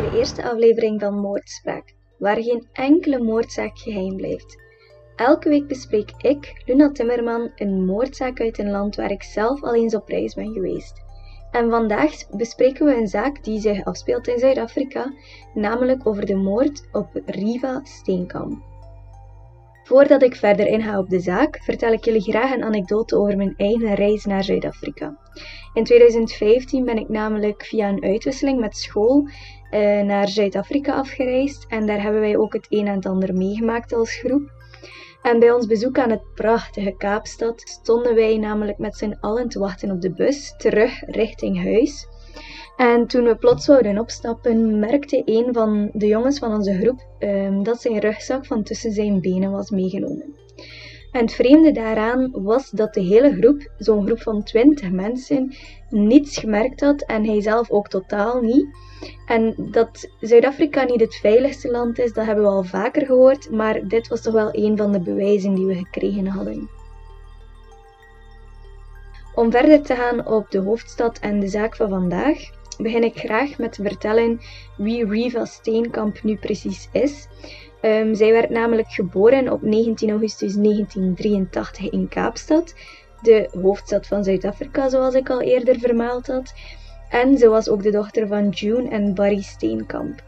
de eerste aflevering van Moordspraak, waar geen enkele moordzaak geheim blijft. Elke week bespreek ik, Luna Timmerman, een moordzaak uit een land waar ik zelf al eens op reis ben geweest. En vandaag bespreken we een zaak die zich afspeelt in Zuid-Afrika, namelijk over de moord op Riva Steenkamp. Voordat ik verder inga op de zaak, vertel ik jullie graag een anekdote over mijn eigen reis naar Zuid-Afrika. In 2015 ben ik namelijk via een uitwisseling met school uh, naar Zuid-Afrika afgereisd en daar hebben wij ook het een en ander meegemaakt als groep. En bij ons bezoek aan het prachtige Kaapstad stonden wij namelijk met z'n allen te wachten op de bus terug richting huis. En toen we plots zouden opstappen, merkte een van de jongens van onze groep um, dat zijn rugzak van tussen zijn benen was meegenomen. En het vreemde daaraan was dat de hele groep, zo'n groep van 20 mensen, niets gemerkt had en hij zelf ook totaal niet. En dat Zuid-Afrika niet het veiligste land is, dat hebben we al vaker gehoord, maar dit was toch wel een van de bewijzen die we gekregen hadden. Om verder te gaan op de hoofdstad en de zaak van vandaag, begin ik graag met te vertellen wie Riva Steenkamp nu precies is. Um, zij werd namelijk geboren op 19 augustus 1983 in Kaapstad, de hoofdstad van Zuid-Afrika, zoals ik al eerder vermeld had. En ze was ook de dochter van June en Barry Steenkamp.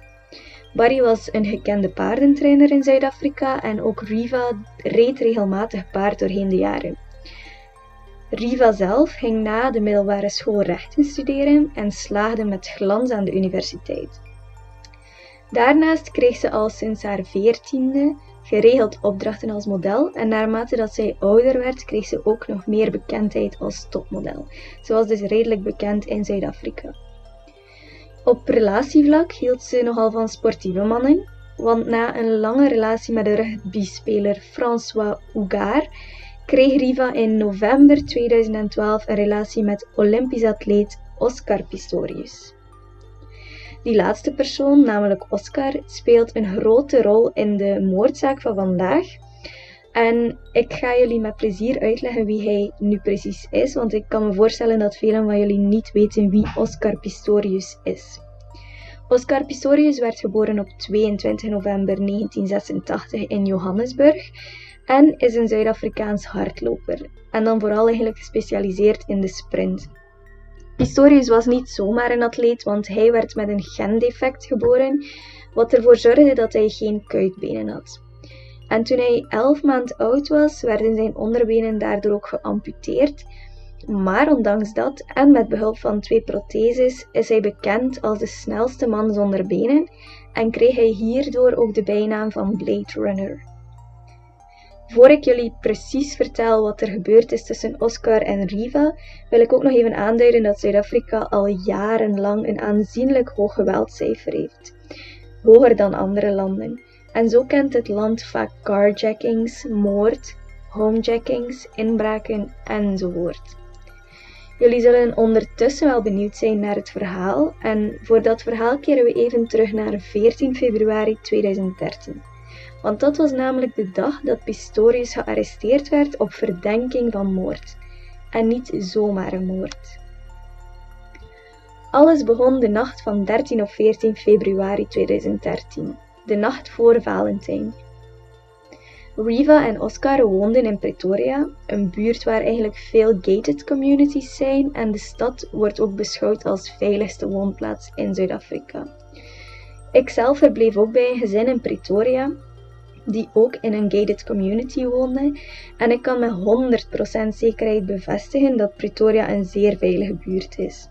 Barry was een gekende paardentrainer in Zuid-Afrika en ook Riva reed regelmatig paard doorheen de jaren. Riva zelf ging na de middelbare school rechten studeren en slaagde met glans aan de universiteit. Daarnaast kreeg ze al sinds haar veertiende geregeld opdrachten als model en naarmate dat zij ouder werd, kreeg ze ook nog meer bekendheid als topmodel. Ze was dus redelijk bekend in Zuid-Afrika. Op relatievlak hield ze nogal van sportieve mannen, want na een lange relatie met de rugbyspeler François Hougaard kreeg Riva in november 2012 een relatie met Olympisch atleet Oscar Pistorius. Die laatste persoon, namelijk Oscar, speelt een grote rol in de moordzaak van vandaag. En ik ga jullie met plezier uitleggen wie hij nu precies is, want ik kan me voorstellen dat velen van jullie niet weten wie Oscar Pistorius is. Oscar Pistorius werd geboren op 22 november 1986 in Johannesburg en is een Zuid-Afrikaans hardloper. En dan vooral eigenlijk gespecialiseerd in de sprint. Pistorius was niet zomaar een atleet, want hij werd met een gendefect geboren, wat ervoor zorgde dat hij geen kuitbenen had. En toen hij 11 maand oud was, werden zijn onderbenen daardoor ook geamputeerd. Maar ondanks dat en met behulp van twee protheses is hij bekend als de snelste man zonder benen en kreeg hij hierdoor ook de bijnaam van Blade Runner. Voor ik jullie precies vertel wat er gebeurd is tussen Oscar en Riva, wil ik ook nog even aanduiden dat Zuid-Afrika al jarenlang een aanzienlijk hoog geweldcijfer heeft. Hoger dan andere landen. En zo kent het land vaak carjackings, moord, homejackings, inbraken enzovoort. Jullie zullen ondertussen wel benieuwd zijn naar het verhaal en voor dat verhaal keren we even terug naar 14 februari 2013 want dat was namelijk de dag dat Pistorius gearresteerd werd op verdenking van moord. En niet zomaar een moord. Alles begon de nacht van 13 of 14 februari 2013, de nacht voor Valentijn. Riva en Oscar woonden in Pretoria, een buurt waar eigenlijk veel gated communities zijn en de stad wordt ook beschouwd als veiligste woonplaats in Zuid-Afrika. Ikzelf verbleef ook bij een gezin in Pretoria die ook in een gated community woonde. En ik kan met 100% zekerheid bevestigen dat Pretoria een zeer veilige buurt is.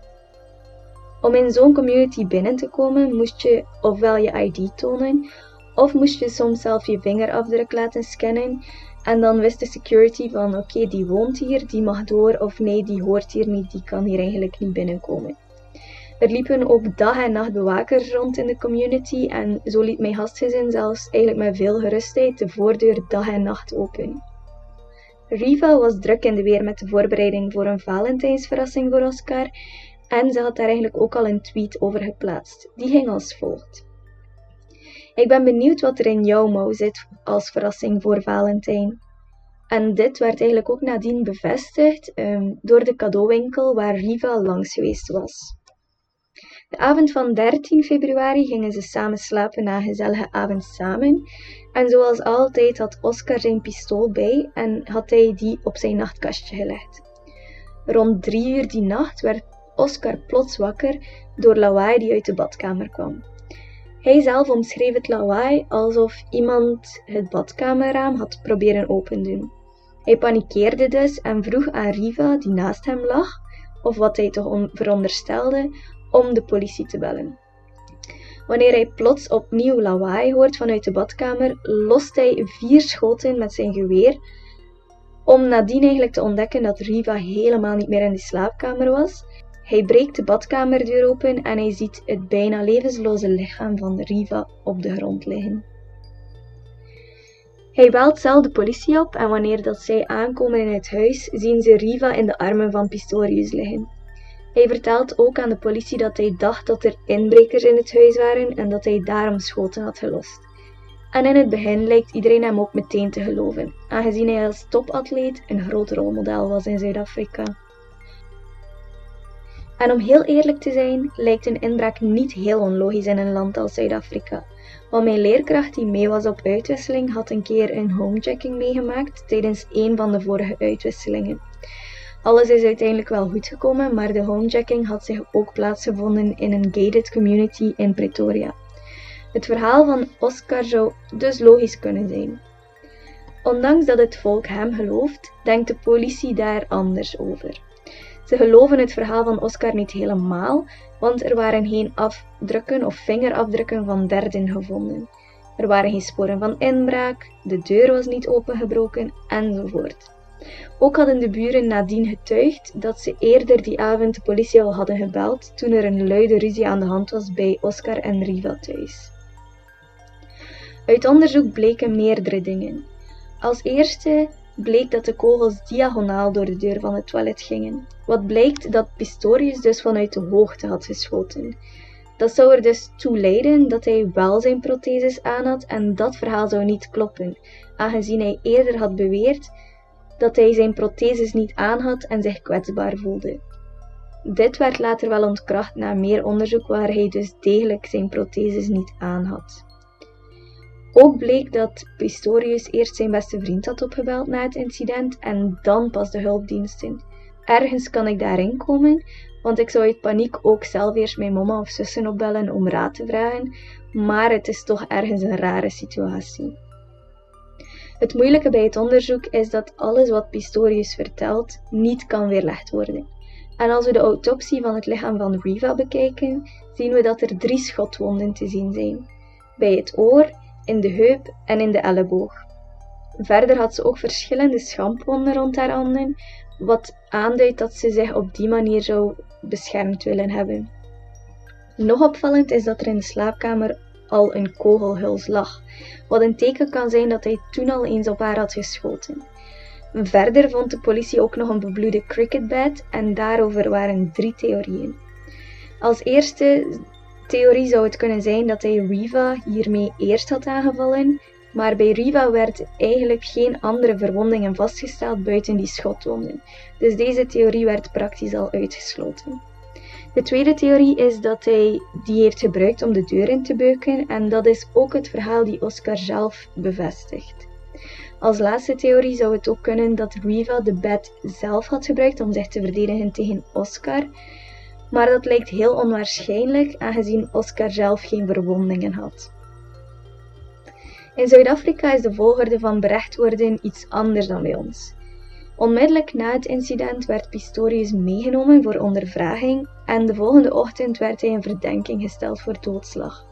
Om in zo'n community binnen te komen moest je ofwel je ID tonen, of moest je soms zelf je vingerafdruk laten scannen. En dan wist de security van oké, die woont hier, die mag door, of nee, die hoort hier niet, die kan hier eigenlijk niet binnenkomen. Er liepen ook dag en nacht bewakers rond in de community en zo liet mijn gastgezin zelfs eigenlijk met veel gerustheid de voordeur dag en nacht open. Riva was druk in de weer met de voorbereiding voor een Valentijnsverrassing voor Oscar en ze had daar eigenlijk ook al een tweet over geplaatst. Die ging als volgt. Ik ben benieuwd wat er in jouw mouw zit als verrassing voor Valentijn. En dit werd eigenlijk ook nadien bevestigd um, door de cadeauwinkel waar Riva langs geweest was. De avond van 13 februari gingen ze samen slapen na een gezellige avond samen. En zoals altijd had Oscar zijn pistool bij en had hij die op zijn nachtkastje gelegd. Rond drie uur die nacht werd Oscar plots wakker door lawaai die uit de badkamer kwam. Hij zelf omschreef het lawaai alsof iemand het badkamerraam had proberen opendoen. Hij panikeerde dus en vroeg aan Riva, die naast hem lag, of wat hij toch veronderstelde, om de politie te bellen. Wanneer hij plots opnieuw lawaai hoort vanuit de badkamer, lost hij vier schoten met zijn geweer, om nadien eigenlijk te ontdekken dat Riva helemaal niet meer in de slaapkamer was. Hij breekt de badkamerdeur open en hij ziet het bijna levensloze lichaam van Riva op de grond liggen. Hij belt zelf de politie op en wanneer dat zij aankomen in het huis, zien ze Riva in de armen van Pistorius liggen. Hij vertelt ook aan de politie dat hij dacht dat er inbrekers in het huis waren en dat hij daarom schoten had gelost. En in het begin lijkt iedereen hem ook meteen te geloven, aangezien hij als topatleet een groot rolmodel was in Zuid-Afrika. En om heel eerlijk te zijn, lijkt een inbraak niet heel onlogisch in een land als Zuid-Afrika. Want mijn leerkracht die mee was op uitwisseling had een keer een homechecking meegemaakt tijdens een van de vorige uitwisselingen. Alles is uiteindelijk wel goed gekomen, maar de homechecking had zich ook plaatsgevonden in een gated community in Pretoria. Het verhaal van Oscar zou dus logisch kunnen zijn. Ondanks dat het volk hem gelooft, denkt de politie daar anders over. Ze geloven het verhaal van Oscar niet helemaal, want er waren geen afdrukken of vingerafdrukken van derden gevonden. Er waren geen sporen van inbraak, de deur was niet opengebroken enzovoort. Ook hadden de buren nadien getuigd dat ze eerder die avond de politie al hadden gebeld toen er een luide ruzie aan de hand was bij Oscar en Riva thuis. Uit onderzoek bleken meerdere dingen. Als eerste bleek dat de kogels diagonaal door de deur van het toilet gingen, wat blijkt dat Pistorius dus vanuit de hoogte had geschoten. Dat zou er dus toe leiden dat hij wel zijn protheses aan had en dat verhaal zou niet kloppen, aangezien hij eerder had beweerd dat hij zijn protheses niet aan had en zich kwetsbaar voelde. Dit werd later wel ontkracht na meer onderzoek waar hij dus degelijk zijn protheses niet aan had. Ook bleek dat Pistorius eerst zijn beste vriend had opgebeld na het incident en dan pas de hulpdiensten. Ergens kan ik daarin komen, want ik zou uit paniek ook zelf eerst mijn mama of zussen opbellen om raad te vragen, maar het is toch ergens een rare situatie. Het moeilijke bij het onderzoek is dat alles wat Pistorius vertelt niet kan weerlegd worden. En als we de autopsie van het lichaam van Riva bekijken, zien we dat er drie schotwonden te zien zijn. Bij het oor, in de heup en in de elleboog. Verder had ze ook verschillende schampwonden rond haar handen, wat aanduidt dat ze zich op die manier zou beschermd willen hebben. Nog opvallend is dat er in de slaapkamer al een kogelhuls lag, wat een teken kan zijn dat hij toen al eens op haar had geschoten. Verder vond de politie ook nog een bebloede cricketbed en daarover waren drie theorieën. Als eerste theorie zou het kunnen zijn dat hij Riva hiermee eerst had aangevallen, maar bij Riva werd eigenlijk geen andere verwondingen vastgesteld buiten die schotwonden, dus deze theorie werd praktisch al uitgesloten. De tweede theorie is dat hij die heeft gebruikt om de deur in te beuken en dat is ook het verhaal die Oscar zelf bevestigt. Als laatste theorie zou het ook kunnen dat Riva de bed zelf had gebruikt om zich te verdedigen tegen Oscar, maar dat lijkt heel onwaarschijnlijk aangezien Oscar zelf geen verwondingen had. In Zuid-Afrika is de volgorde van berecht worden iets anders dan bij ons. Onmiddellijk na het incident werd Pistorius meegenomen voor ondervraging en de volgende ochtend werd hij in verdenking gesteld voor doodslag.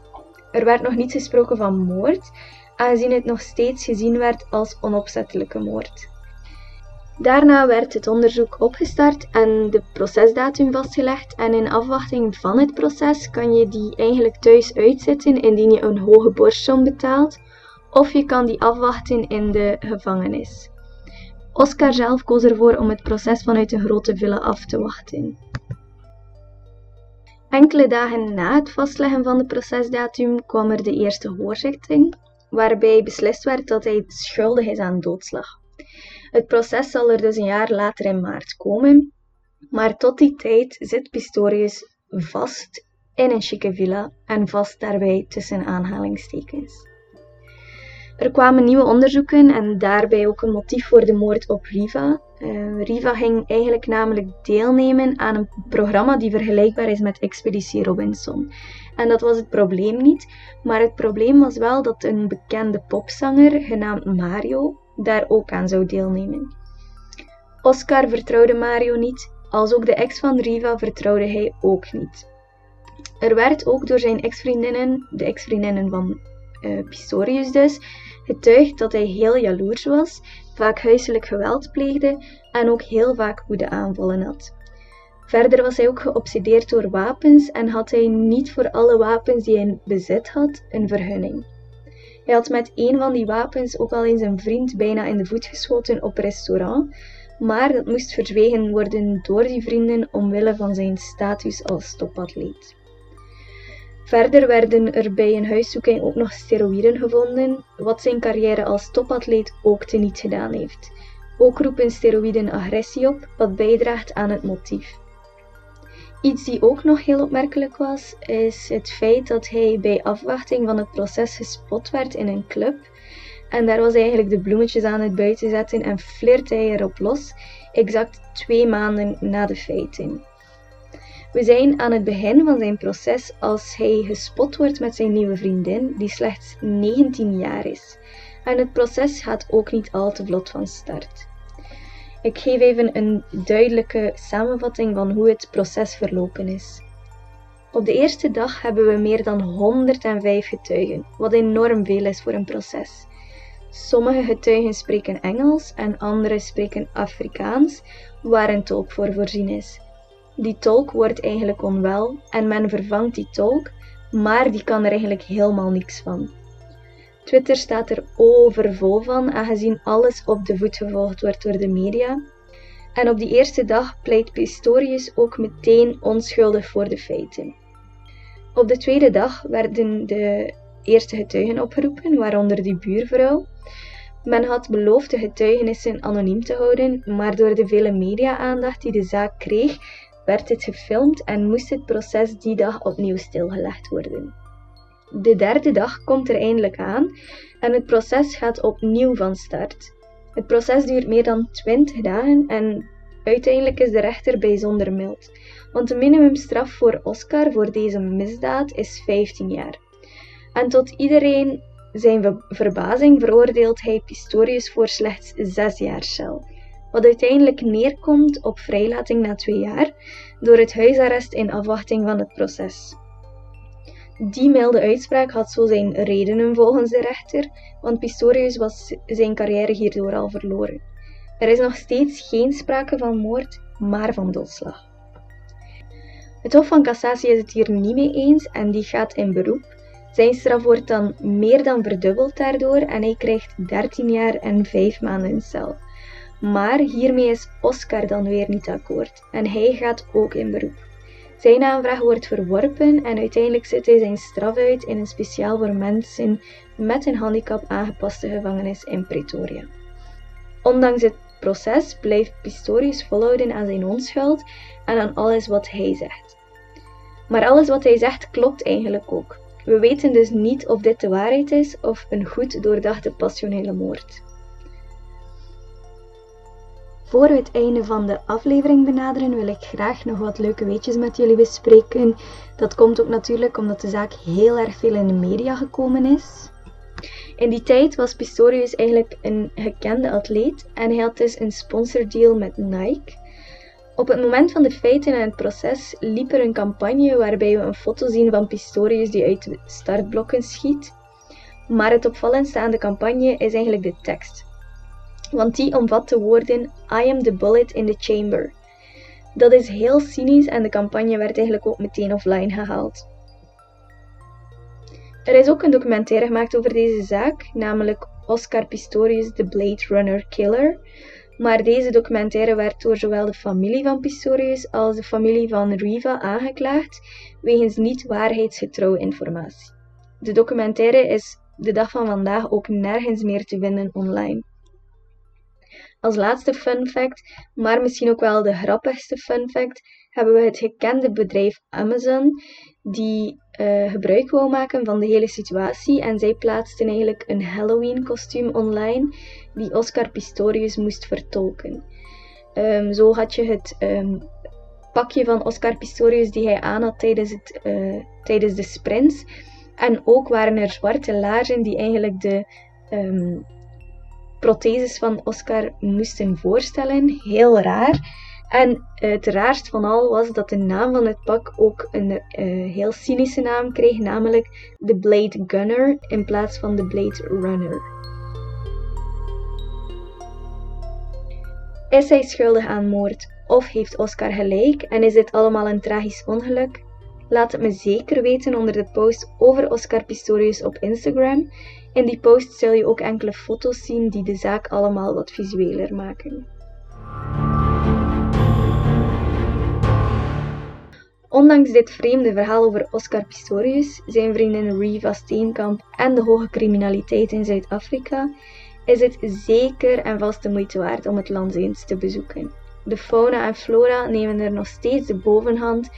Er werd nog niet gesproken van moord, aangezien het nog steeds gezien werd als onopzettelijke moord. Daarna werd het onderzoek opgestart en de procesdatum vastgelegd en in afwachting van het proces kan je die eigenlijk thuis uitzetten indien je een hoge borstsom betaalt of je kan die afwachten in de gevangenis. Oscar zelf koos ervoor om het proces vanuit de grote villa af te wachten. Enkele dagen na het vastleggen van de procesdatum kwam er de eerste hoorzitting, waarbij beslist werd dat hij schuldig is aan doodslag. Het proces zal er dus een jaar later in maart komen, maar tot die tijd zit Pistorius vast in een chique villa en vast daarbij tussen aanhalingstekens. Er kwamen nieuwe onderzoeken en daarbij ook een motief voor de moord op Riva. Uh, Riva ging eigenlijk namelijk deelnemen aan een programma die vergelijkbaar is met Expeditie Robinson. En dat was het probleem niet, maar het probleem was wel dat een bekende popzanger, genaamd Mario, daar ook aan zou deelnemen. Oscar vertrouwde Mario niet, als ook de ex van Riva vertrouwde hij ook niet. Er werd ook door zijn ex-vriendinnen, de ex-vriendinnen van Pistorius dus, getuigd dat hij heel jaloers was, vaak huiselijk geweld pleegde en ook heel vaak aanvallen had. Verder was hij ook geobsedeerd door wapens en had hij niet voor alle wapens die hij in bezit had een vergunning. Hij had met een van die wapens ook al eens een vriend bijna in de voet geschoten op restaurant, maar dat moest verzwegen worden door die vrienden omwille van zijn status als topatleet. Verder werden er bij een huiszoeking ook nog steroïden gevonden, wat zijn carrière als topatleet ook teniet gedaan heeft. Ook roepen steroïden agressie op, wat bijdraagt aan het motief. Iets die ook nog heel opmerkelijk was, is het feit dat hij bij afwachting van het proces gespot werd in een club. En daar was hij eigenlijk de bloemetjes aan het buiten zetten en flirte hij erop los, exact twee maanden na de feiten. We zijn aan het begin van zijn proces als hij gespot wordt met zijn nieuwe vriendin, die slechts 19 jaar is. En het proces gaat ook niet al te vlot van start. Ik geef even een duidelijke samenvatting van hoe het proces verlopen is. Op de eerste dag hebben we meer dan 105 getuigen, wat enorm veel is voor een proces. Sommige getuigen spreken Engels en andere spreken Afrikaans, waar een tolk voor voorzien is. Die tolk wordt eigenlijk onwel en men vervangt die tolk, maar die kan er eigenlijk helemaal niks van. Twitter staat er overvol van, aangezien alles op de voet gevolgd wordt door de media. En op die eerste dag pleit Pistorius ook meteen onschuldig voor de feiten. Op de tweede dag werden de eerste getuigen opgeroepen, waaronder die buurvrouw. Men had beloofd de getuigenissen anoniem te houden, maar door de vele media-aandacht die de zaak kreeg, werd dit gefilmd en moest het proces die dag opnieuw stilgelegd worden. De derde dag komt er eindelijk aan en het proces gaat opnieuw van start. Het proces duurt meer dan 20 dagen en uiteindelijk is de rechter bijzonder mild, want de minimumstraf voor Oscar voor deze misdaad is 15 jaar. En tot iedereen zijn verbazing veroordeelt hij Pistorius voor slechts 6 jaar cel wat uiteindelijk neerkomt op vrijlating na twee jaar door het huisarrest in afwachting van het proces. Die milde uitspraak had zo zijn redenen volgens de rechter, want Pistorius was zijn carrière hierdoor al verloren. Er is nog steeds geen sprake van moord, maar van doodslag. Het Hof van Cassatie is het hier niet mee eens en die gaat in beroep. Zijn straf wordt dan meer dan verdubbeld daardoor en hij krijgt 13 jaar en 5 maanden cel. Maar hiermee is Oscar dan weer niet akkoord en hij gaat ook in beroep. Zijn aanvraag wordt verworpen en uiteindelijk zit hij zijn straf uit in een speciaal voor mensen met een handicap aangepaste gevangenis in Pretoria. Ondanks het proces blijft Pistorius volhouden aan zijn onschuld en aan alles wat hij zegt. Maar alles wat hij zegt klopt eigenlijk ook. We weten dus niet of dit de waarheid is of een goed doordachte passionele moord. Voor we het einde van de aflevering benaderen, wil ik graag nog wat leuke weetjes met jullie bespreken. Dat komt ook natuurlijk omdat de zaak heel erg veel in de media gekomen is. In die tijd was Pistorius eigenlijk een gekende atleet en hij had dus een sponsordeal met Nike. Op het moment van de feiten en het proces liep er een campagne waarbij we een foto zien van Pistorius die uit de startblokken schiet. Maar het opvallendste aan de campagne is eigenlijk de tekst want die omvat de woorden I am the bullet in the chamber. Dat is heel cynisch en de campagne werd eigenlijk ook meteen offline gehaald. Er is ook een documentaire gemaakt over deze zaak, namelijk Oscar Pistorius, The Blade Runner Killer. Maar deze documentaire werd door zowel de familie van Pistorius als de familie van Riva aangeklaagd wegens niet waarheidsgetrouwe informatie. De documentaire is de dag van vandaag ook nergens meer te vinden online. Als laatste fun fact, maar misschien ook wel de grappigste fun fact, hebben we het gekende bedrijf Amazon, die uh, gebruik wou maken van de hele situatie. En zij plaatsten eigenlijk een Halloween-kostuum online die Oscar Pistorius moest vertolken. Um, zo had je het um, pakje van Oscar Pistorius die hij aan had tijdens, het, uh, tijdens de sprints. En ook waren er zwarte laarzen die eigenlijk de um, protheses van Oscar moesten voorstellen. Heel raar. En het raarst van al was dat de naam van het pak ook een uh, heel cynische naam kreeg, namelijk de Blade Gunner in plaats van de Blade Runner. Is hij schuldig aan moord of heeft Oscar gelijk en is dit allemaal een tragisch ongeluk? Laat het me zeker weten onder de post over Oscar Pistorius op Instagram. In die post zul je ook enkele foto's zien die de zaak allemaal wat visueler maken. Ondanks dit vreemde verhaal over Oscar Pistorius, zijn vriendin Riva Steenkamp en de hoge criminaliteit in Zuid-Afrika, is het zeker en vast de moeite waard om het land eens te bezoeken. De fauna en flora nemen er nog steeds de bovenhand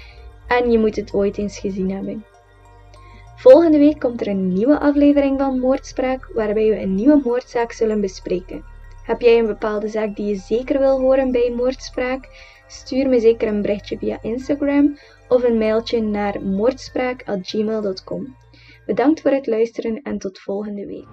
en je moet het ooit eens gezien hebben. Volgende week komt er een nieuwe aflevering van Moordspraak, waarbij we een nieuwe moordzaak zullen bespreken. Heb jij een bepaalde zaak die je zeker wil horen bij Moordspraak? Stuur me zeker een berichtje via Instagram of een mailtje naar moordspraak.gmail.com. Bedankt voor het luisteren en tot volgende week.